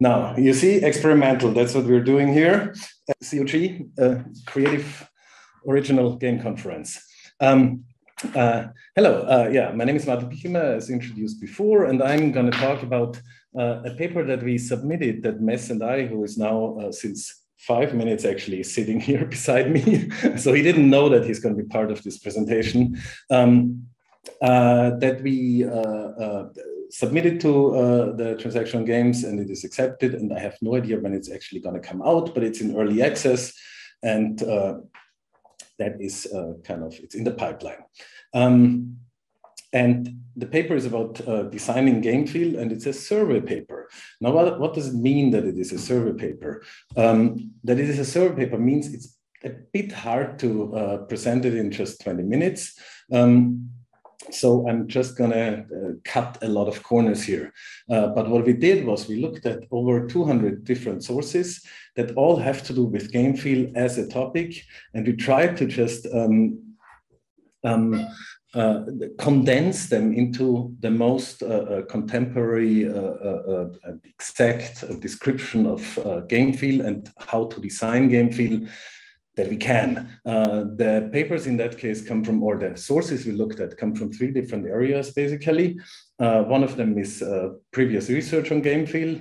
Now, you see, experimental, that's what we're doing here. COG, uh, Creative Original Game Conference. Um, uh, hello, uh, yeah, my name is Martin Pichlmair, as introduced before, and I'm going to talk about uh, a paper that we submitted that Mads and I, who is now uh, since five minutes actually sitting here beside me, so he didn't know that he's going to be part of this presentation, um, uh, that we submitted to uh, the transactional games and it is accepted. And I have no idea when it's actually going to come out, but it's in early access. And uh, that is uh, kind of, it's in the pipeline. Um, and the paper is about uh, designing game feel and it's a survey paper. Now, what, what, does it mean that it is a survey paper? Um, that it is a survey paper means it's a bit hard to uh, present it in just 20 minutes. Um, so I'm just going to uh, cut a lot of corners here. Uh, but what we did was we looked at over 200 different sources that all have to do with game feel as a topic. And we tried to just um, um, uh, condense them into the most uh, uh, contemporary, uh, exact description of game feel and how to design game feel that we can. Uh, the papers in that case come from, or the sources we looked at come from three different areas, basically. Uh, one of them is uh, previous research on game feel,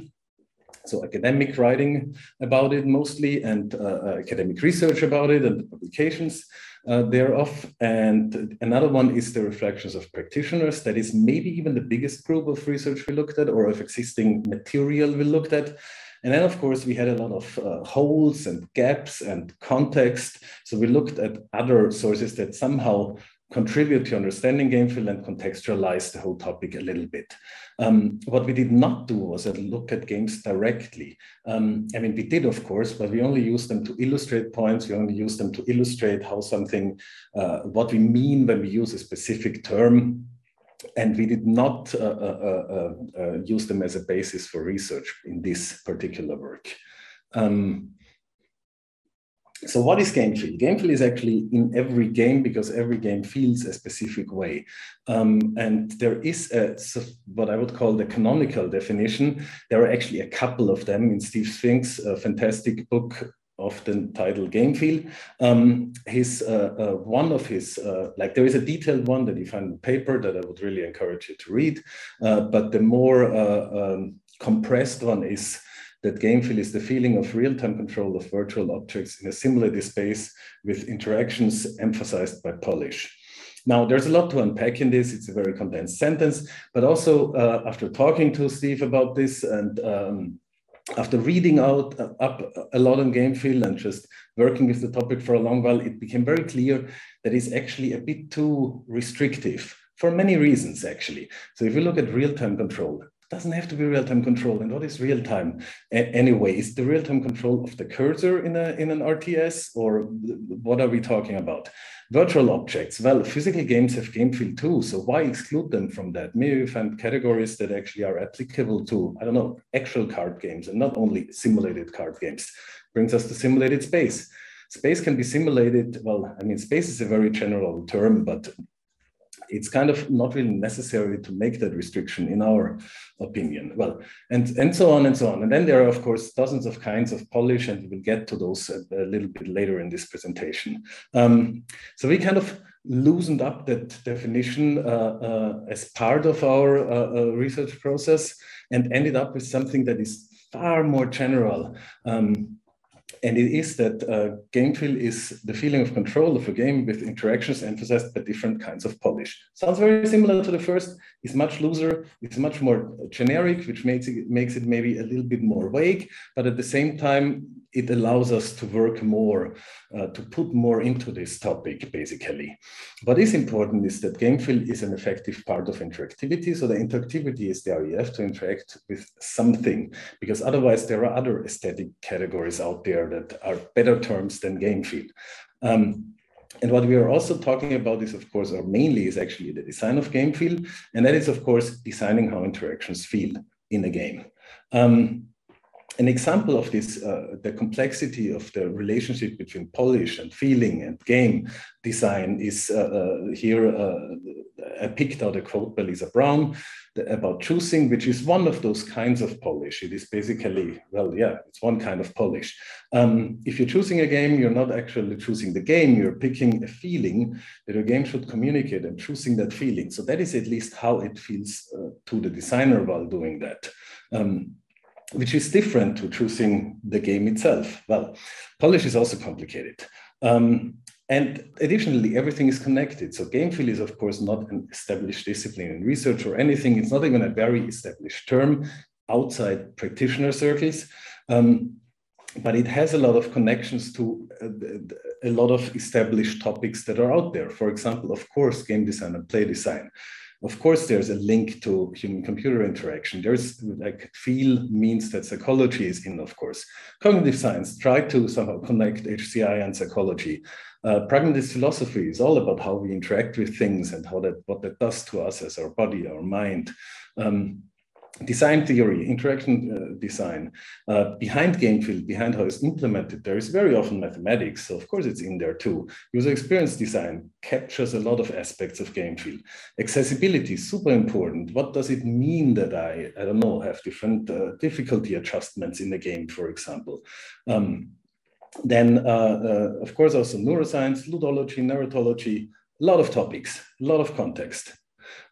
so academic writing about it mostly, and uh, uh, academic research about it, and publications uh, thereof. And another one is the reflections of practitioners. That is maybe even the biggest group of research we looked at, or of existing material we looked at. And then, of course, we had a lot of uh, holes and gaps and context. So we looked at other sources that somehow contribute to understanding game feel and contextualize the whole topic a little bit. Um, what we did not do was look at games directly. Um, I mean, we did, of course, but we only used them to illustrate points. We only used them to illustrate how something, uh, what we mean when we use a specific term and we did not uh, uh, uh, uh, use them as a basis for research in this particular work. Um, so what is game feel? Game feel is actually in every game because every game feels a specific way. Um, and there is a, what I would call the canonical definition. There are actually a couple of them in Steve Swink's fantastic book of the title game feel. Um, his uh, uh, one of his uh, like there is a detailed one that you find in paper that I would really encourage you to read. Uh, but the more uh, um, compressed one is that game feel is the feeling of real-time control of virtual objects in a simulated space with interactions emphasized by polish. Now, there's a lot to unpack in this. It's a very condensed sentence, but also uh, after talking to Steve about this and um, after reading out uh, up a lot on game feel and just working with the topic for a long while, it became very clear that it's actually a bit too restrictive for many reasons, actually. So if you look at real-time control, doesn't have to be real-time control. And what is real-time anyway? Is the real-time control of the cursor in, a, in an RTS or what are we talking about? Virtual objects, well, physical games have game feel too, so why exclude them from that? Maybe we find categories that actually are applicable to, I don't know, actual card games and not only simulated card games. Brings us to simulated space. Space can be simulated, well, I mean, space is a very general term, but it's kind of not really necessary to make that restriction in our opinion. Well, and, and so on and so on. And then there are, of course, dozens of kinds of polish, and we will get to those a, a little bit later in this presentation. Um, so we kind of loosened up that definition uh, uh, as part of our uh, uh research process and ended up with something that is far more general. Um, and it is that uh, game feel is the feeling of control of a game with interactions emphasized by different kinds of polish. Sounds very similar to the first. It's much looser. It's much more generic, which makes it makes it maybe a little bit more vague. But at the same time, it allows us to work more, uh, to put more into this topic, basically. What is important is that game feel is an effective part of interactivity. So the interactivity is there. You have to interact with something, because otherwise there are other aesthetic categories out there that are better terms than game feel. Um, and what we are also talking about is, of course, or mainly is actually the design of game feel. And that is, of course, designing how interactions feel in a game. Um, an example of this, uh, the complexity of the relationship between polish and feeling and game design is uh, uh, here. Uh, I picked out a quote by Lisa Brown about juicing, which is one of those kinds of polish. It is basically, well, yeah, it's one kind of polish. Um, if you're juicing a game, you're not actually juicing the game, you're picking a feeling that your game should communicate and juicing that feeling. So that is at least how it feels uh, to the designer while doing that. Um, which is different to juicing the game itself. Well, polish is also complicated. Um, and additionally, everything is connected. So game feel is, of course, not an established discipline in research or anything. It's not even a very established term outside practitioner circles. Um, but it has a lot of connections to a, a lot of established topics that are out there. For example, of course, game design and play design. Of course, there's a link to human computer interaction. There's like feel means that psychology is in, of course. Cognitive science tried to somehow connect HCI and psychology. Uh, pragmatist philosophy is all about how we interact with things and how that what that does to us as our body, our mind. Um, design theory, interaction uh, design, uh, behind game feel, behind how it's implemented, there is very often mathematics. So of course it's in there too. User experience design captures a lot of aspects of game feel. Accessibility, super important. What does it mean that I, I don't know, have different uh, difficulty adjustments in the game, for example? Um, then, uh, uh, of course, also neuroscience, ludology, narratology, a lot of topics, a lot of context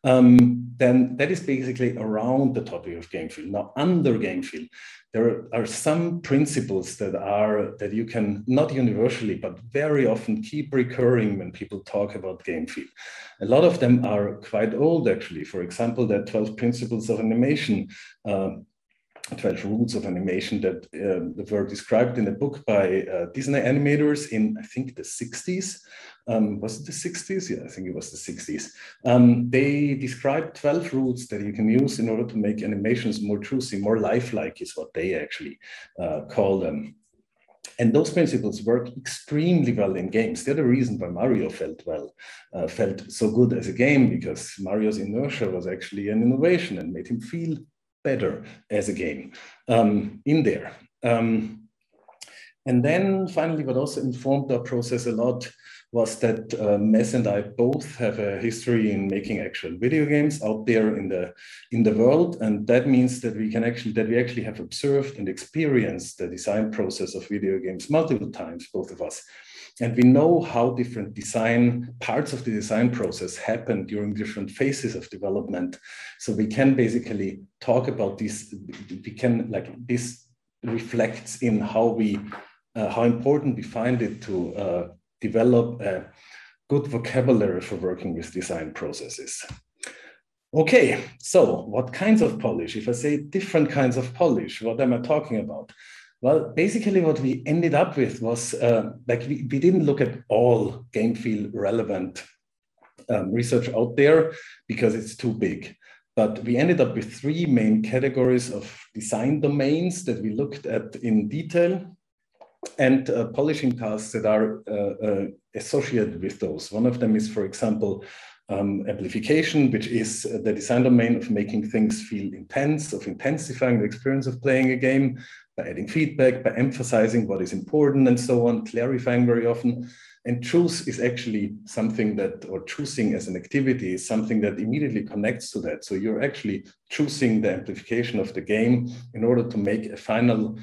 um, then that is basically around the topic of game feel. Now, under game feel, there are some principles that are that you can not universally, but very often keep recurring when people talk about game feel. A lot of them are quite old, actually. For example, the 12 principles of animation. Uh, 12 rules of animation that uh, were described in a book by uh, Disney animators in, I think, the 60s um, was it the 60s? Yeah, I think it was the 60s. Um, they described 12 rules that you can use in order to make animations more juicy, more lifelike, is what they actually uh, call them. And those principles work extremely well in games. They're the reason why Mario felt well, uh, felt so good as a game, because Mario's inertia was actually an innovation and made him feel better as a game um, in there. Um, and then finally, what also informed our process a lot was that uh, Mads and I both have a history in making actual video games out there in the in the world, and that means that we can actually that we actually have observed and experienced the design process of video games multiple times, both of us. And we know how different design parts of the design process happen during different phases of development. So we can basically talk about this. We can like this reflects in how we uh, how important we find it to uh, develop a good vocabulary for working with design processes. Okay, so what kinds of polish? If I say different kinds of polish, what am I talking about? Well, basically, what we ended up with was uh, like we, we didn't look at all game feel relevant um, research out there because it's too big. But we ended up with three main categories of design domains that we looked at in detail and uh, polishing tasks that are uh, uh, associated with those. One of them is, for example, um, amplification, which is the design domain of making things feel intense, of intensifying the experience of playing a game by adding feedback, by emphasizing what is important and so on, clarifying very often. And juice is actually something that, or juicing as an activity is something that immediately connects to that. So you're actually juicing the amplification of the game in order to make a final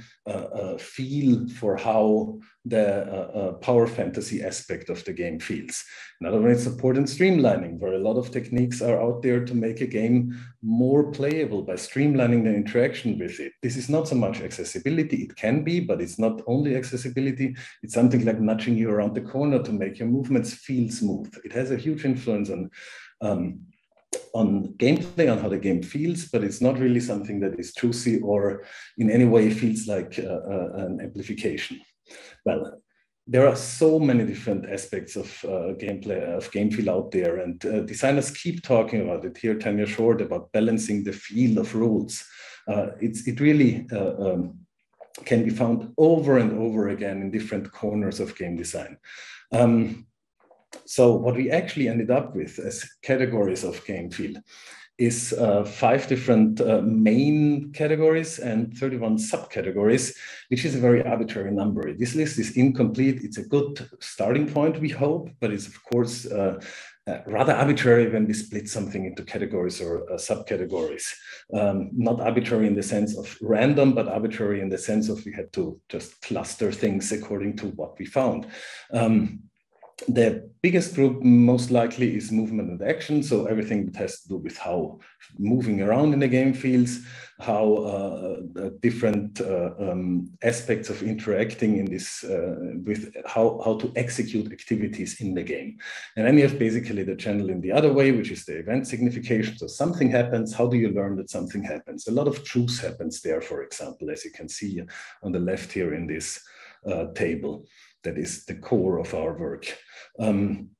feel for how the power fantasy aspect of the game feels. Another one is support and streamlining, where a lot of techniques are out there to make a game more playable by streamlining the interaction with it. This is not so much accessibility, it can be, but it's not only accessibility, it's something like nudging you around the corner to make your movements feel smooth. It has a huge influence on um, on gameplay, on how the game feels, but it's not really something that is juicy or in any way feels like uh, uh, an amplification. Well, there are so many different aspects of uh, gameplay, of game feel out there, and uh, designers keep talking about it. Here, Tanya Short about balancing the feel of rules. Uh, it's it really uh, um, can be found over and over again in different corners of game design. Um, so what we actually ended up with as categories of game feel is uh, five different uh, main categories and 31 subcategories, which is a very arbitrary number. This list is incomplete. It's a good starting point, we hope, but it's of course uh, uh rather arbitrary when we split something into categories or uh, subcategories. Um, not arbitrary in the sense of random, but arbitrary in the sense of we had to just cluster things according to what we found. Um, the biggest group most likely is movement and action. So everything that has to do with how moving around in the game feels, how uh, different uh, um, aspects of interacting in this uh, with how, how to execute activities in the game. And then you have basically the channel in the other way, which is the event signification. So something happens, how do you learn that something happens? A lot of truth happens there, for example, as you can see on the left here in this uh, table that is the core of our work. Um,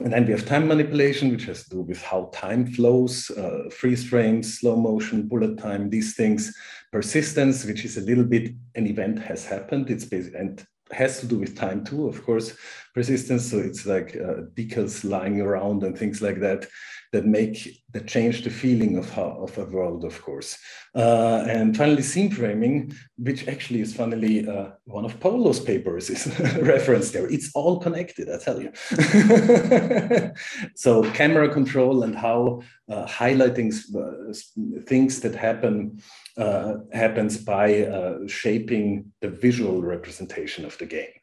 and then we have time manipulation, which has to do with how time flows, uh, freeze frames, slow motion, bullet time, these things. Persistence, which is a little bit an event has happened. It's basically, and has to do with time too, of course, persistence. So it's like uh, decals lying around and things like that that make that change the feeling of how of a world, of course. Uh, and finally, scene framing, which actually is funnily uh, one of Paulo's papers is referenced there. It's all connected, I tell you. so camera control and how uh, highlighting uh, things that happen uh, happens by uh, shaping the visual representation of the game.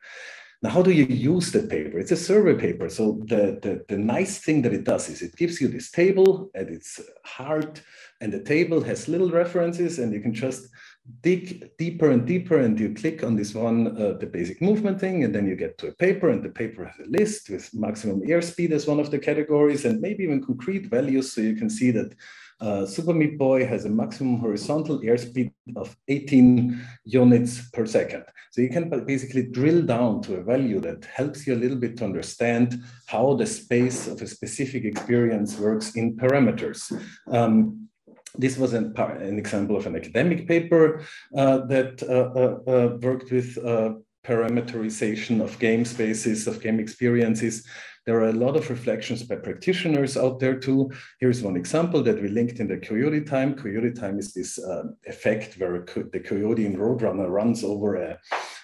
Now, how do you use that paper? It's a survey paper. So the, the, the nice thing that it does is it gives you this table at its heart, and the table has little references, and you can just dig deeper and deeper, and you click on this one, uh, the basic movement thing, and then you get to a paper, and the paper has a list with maximum airspeed as one of the categories, and maybe even concrete values, so you can see that uh, Super Meat Boy has a maximum horizontal airspeed of 18 units per second. So you can basically drill down to a value that helps you a little bit to understand how the space of a specific experience works in parameters. Um, this was an, an, example of an academic paper uh, that uh, uh, uh worked with uh, parameterization of game spaces, of game experiences. There are a lot of reflections by practitioners out there too. Here's one example that we linked in the coyote time. Coyote time is this uh, effect where the coyote in Roadrunner runs over a,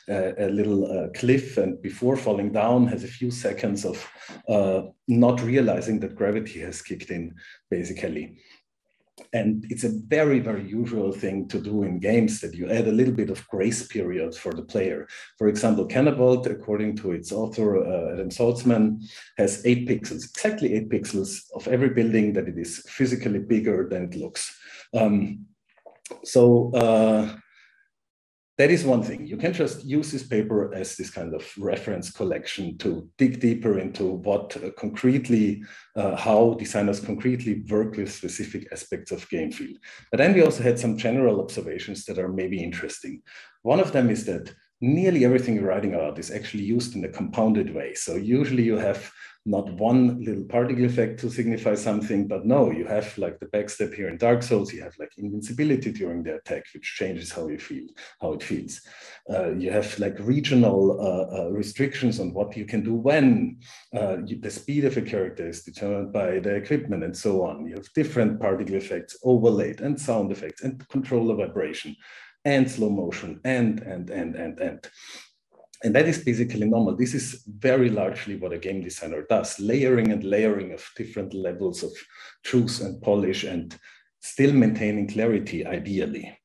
a, a little uh, cliff and before falling down has a few seconds of uh, not realizing that gravity has kicked in, basically. And it's a very, very usual thing to do in games that you add a little bit of grace period for the player. For example, Canabalt, according to its author, uh, Adam Saltsman, has eight pixels, exactly eight pixels of every building that it is physically bigger than it looks. Um, so uh, that is one thing. You can just use this paper as this kind of reference collection to dig deeper into what uh, concretely, uh, how designers concretely work with specific aspects of game feel. But then we also had some general observations that are maybe interesting. One of them is that nearly everything you're writing about is actually used in a compounded way. So usually you have not one little particle effect to signify something, but no, you have like the backstep here in Dark Souls, you have like invincibility during the attack, which changes how you feel, how it feels. Uh, you have like regional uh, uh, restrictions on what you can do when. Uh, you, the speed of a character is determined by the equipment and so on. You have different particle effects overlaid and sound effects and control of vibration and slow motion and, and, and, and, and. And that is basically normal. This is very largely what a game designer does, layering and layering of different levels of truth and polish and still maintaining clarity ideally.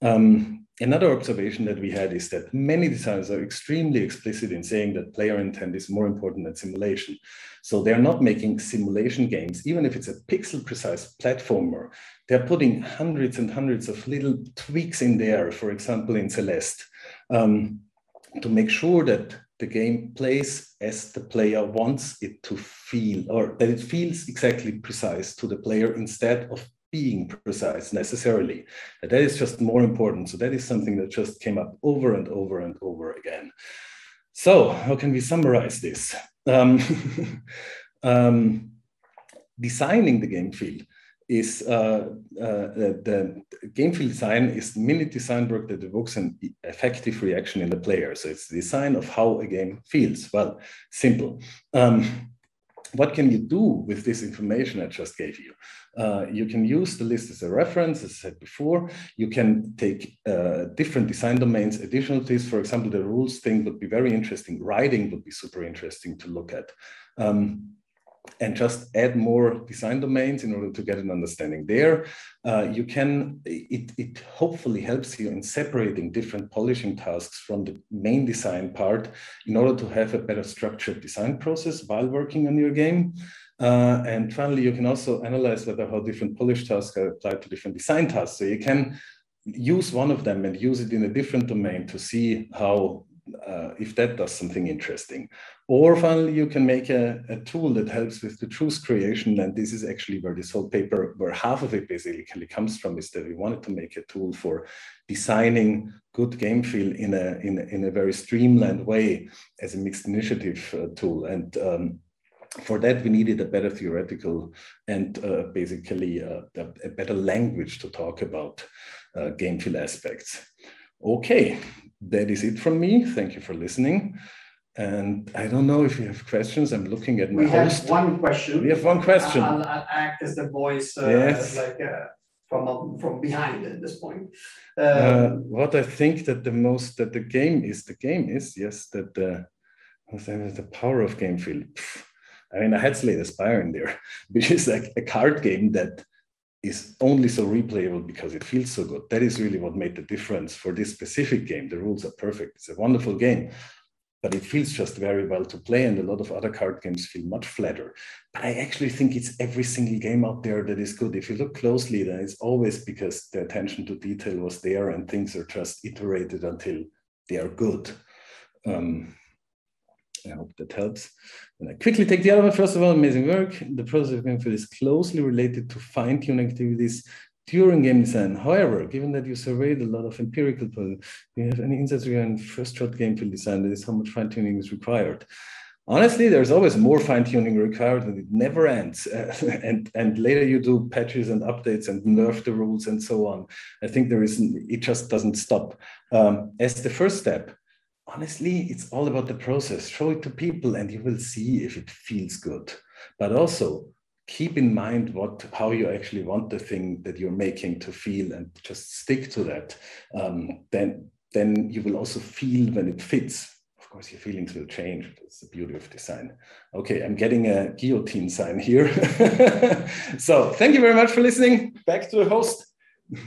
Um, another observation that we had is that many designers are extremely explicit in saying that player intent is more important than simulation. So they're not making simulation games, even if it's a pixel precise platformer, they're putting hundreds and hundreds of little tweaks in there, for example, in Celeste. Um, to make sure that the game plays as the player wants it to feel, or that it feels exactly precise to the player instead of being precise necessarily. And that is just more important. So that is something that just came up over and over and over again. So how can we summarize this? Um, um, designing the game feel is uh, uh, the, game feel design is minute design work that evokes an effective reaction in the player. So it's the design of how a game feels. Well, simple. Um, what can you do with this information I just gave you? Uh, you can use the list as a reference, as I said before. You can take uh, different design domains, additional this. For example, the rules thing would be very interesting. Writing would be super interesting to look at. Um, and just add more design domains in order to get an understanding there. Uh, you can, it, it hopefully helps you in separating different polishing tasks from the main design part in order to have a better structured design process while working on your game. Uh, and finally, you can also analyze whether how different polish tasks are applied to different design tasks. So you can use one of them and use it in a different domain to see how uh, if that does something interesting. Or finally, you can make a, a, tool that helps with the juice creation. And this is actually where this whole paper, where half of it basically comes from, is that we wanted to make a tool for designing good game feel in a, in a, in a very streamlined way as a mixed initiative uh, tool. And um, for that, we needed a better theoretical and uh, basically uh, a, better language to talk about uh, game feel aspects. Okay, that is it from me. Thank you for listening. And I don't know if you have questions. I'm looking at my we host. have one question. We have one question. I'll, I'll act as the voice, uh, yes. like uh, from from behind at this point. Uh, uh, what I think that the most that the game is the game is yes that the the power of game feel. I mean, I had Slay the Spire in there, which is like a card game that is only so replayable because it feels so good. That is really what made the difference for this specific game. The rules are perfect. It's a wonderful game, but it feels just very well to play. And a lot of other card games feel much flatter. But I actually think it's every single game out there that is good. If you look closely, then it's always because the attention to detail was there and things are just iterated until they are good. Um, I hope that helps. And I quickly take the other one. First of all, amazing work. The process of game feel is closely related to fine-tuning activities during game design. However, given that you surveyed a lot of empirical problems, do you have any insights regarding first shot game feel design? That is how much fine-tuning is required. Honestly, there's always more fine-tuning required and it never ends. and, and later you do patches and updates and nerf the rules and so on. I think there is, it just doesn't stop. Um, as the first step, honestly, it's all about the process. Show it to people and you will see if it feels good. But also keep in mind what how you actually want the thing that you're making to feel and just stick to that. Um, then, then you will also feel when it fits. Of course, your feelings will change. That's the beauty of design. Okay, I'm getting a guillotine sign here. so thank you very much for listening. Back to the host.